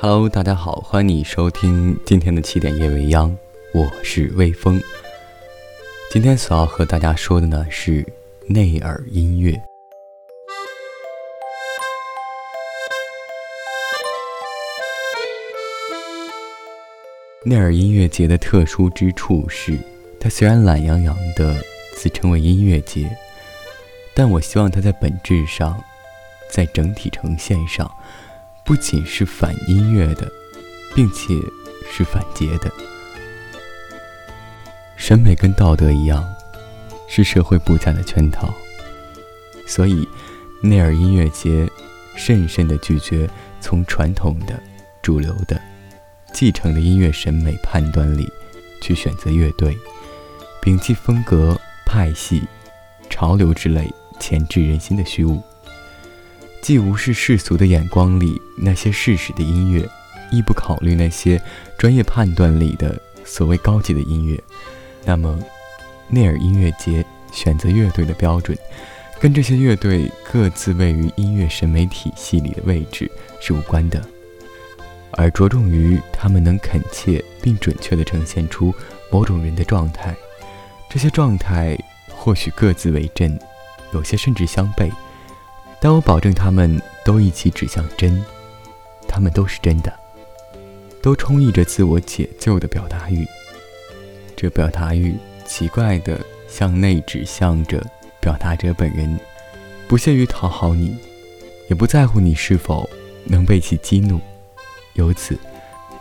Hello，大家好，欢迎你收听今天的七点夜未央，我是微风。今天所要和大家说的呢是内耳音乐。内耳音乐节的特殊之处是，它虽然懒洋洋的自称为音乐节，但我希望它在本质上，在整体呈现上，不仅是反音乐的，并且是反节的。审美跟道德一样，是社会布下的圈套，所以内耳音乐节深深的拒绝从传统的、主流的。继承的音乐审美判断里，去选择乐队，摒弃风格、派系、潮流之类钳制人心的虚无，既无视世俗的眼光里那些事实的音乐，亦不考虑那些专业判断里的所谓高级的音乐。那么，内尔音乐节选择乐队的标准，跟这些乐队各自位于音乐审美体系里的位置是无关的。而着重于他们能恳切并准确地呈现出某种人的状态，这些状态或许各自为真，有些甚至相悖，但我保证他们都一起指向真，他们都是真的，都充溢着自我解救的表达欲。这表达欲奇怪地向内指向着表达者本人，不屑于讨好你，也不在乎你是否能被其激怒。由此，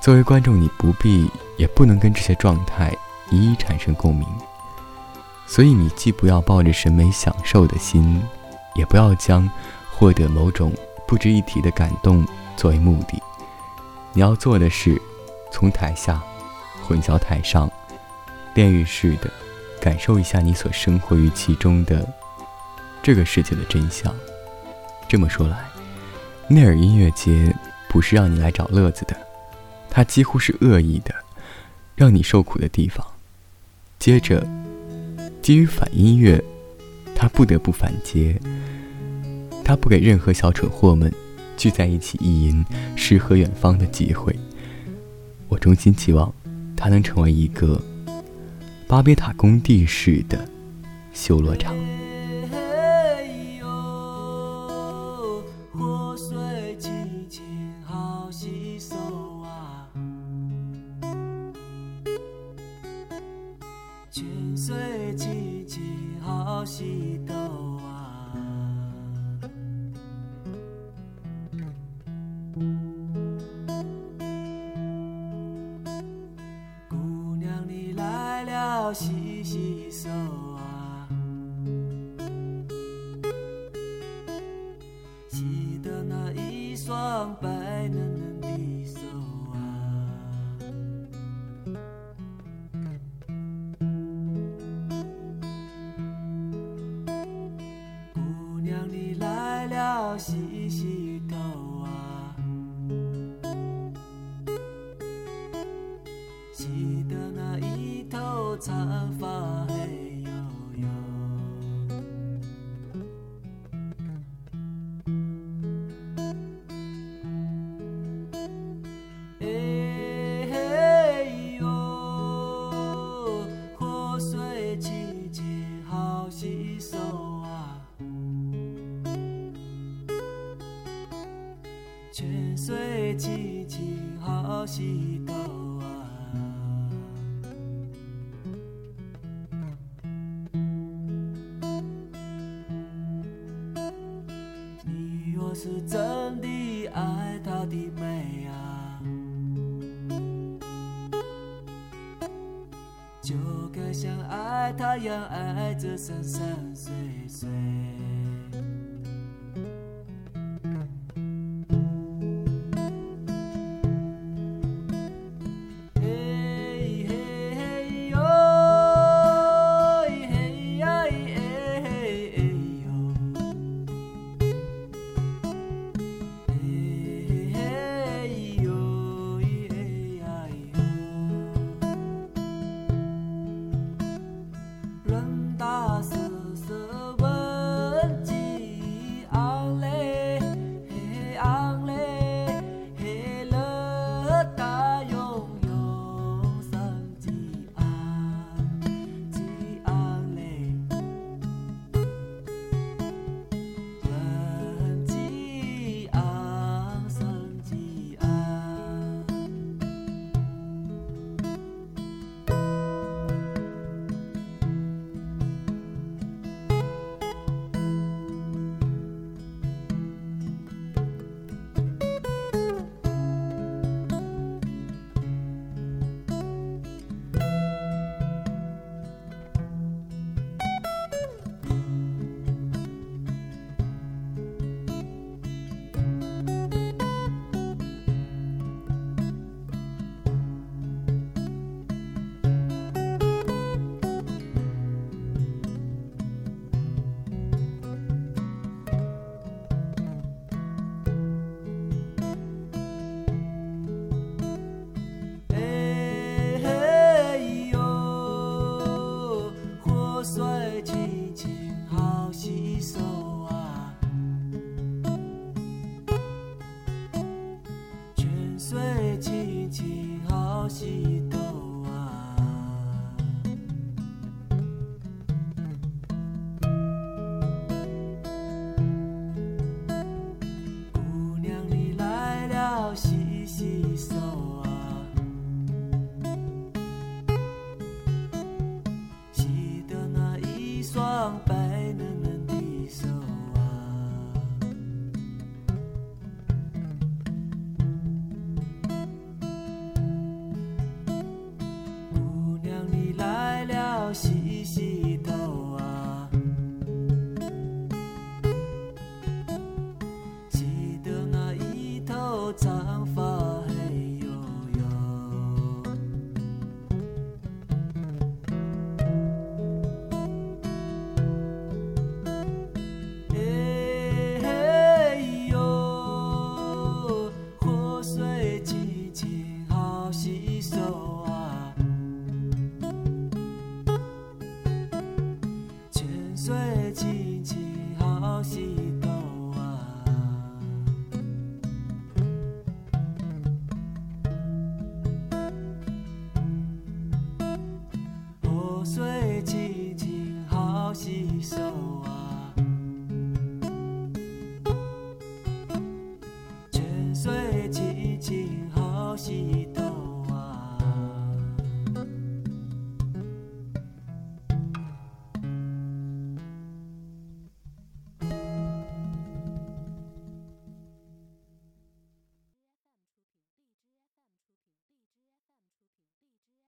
作为观众，你不必也不能跟这些状态一一产生共鸣。所以，你既不要抱着审美享受的心，也不要将获得某种不值一提的感动作为目的。你要做的是，从台下混淆台上，炼狱式的感受一下你所生活于其中的这个世界的真相。这么说来，内尔音乐节。不是让你来找乐子的，它几乎是恶意的，让你受苦的地方。接着，基于反音乐，他不得不反击，他不给任何小蠢货们聚在一起意淫诗和远方的机会。我衷心期望，他能成为一个巴别塔工地式的修罗场。洗洗手啊，洗的那一双白嫩嫩的手啊，姑娘你来了，洗洗头长发黑悠悠，哎嘿哟，河水清清好洗手啊，泉水清清好洗头的美啊，就该像爱她样爱着山山水水。清水清清好洗手啊。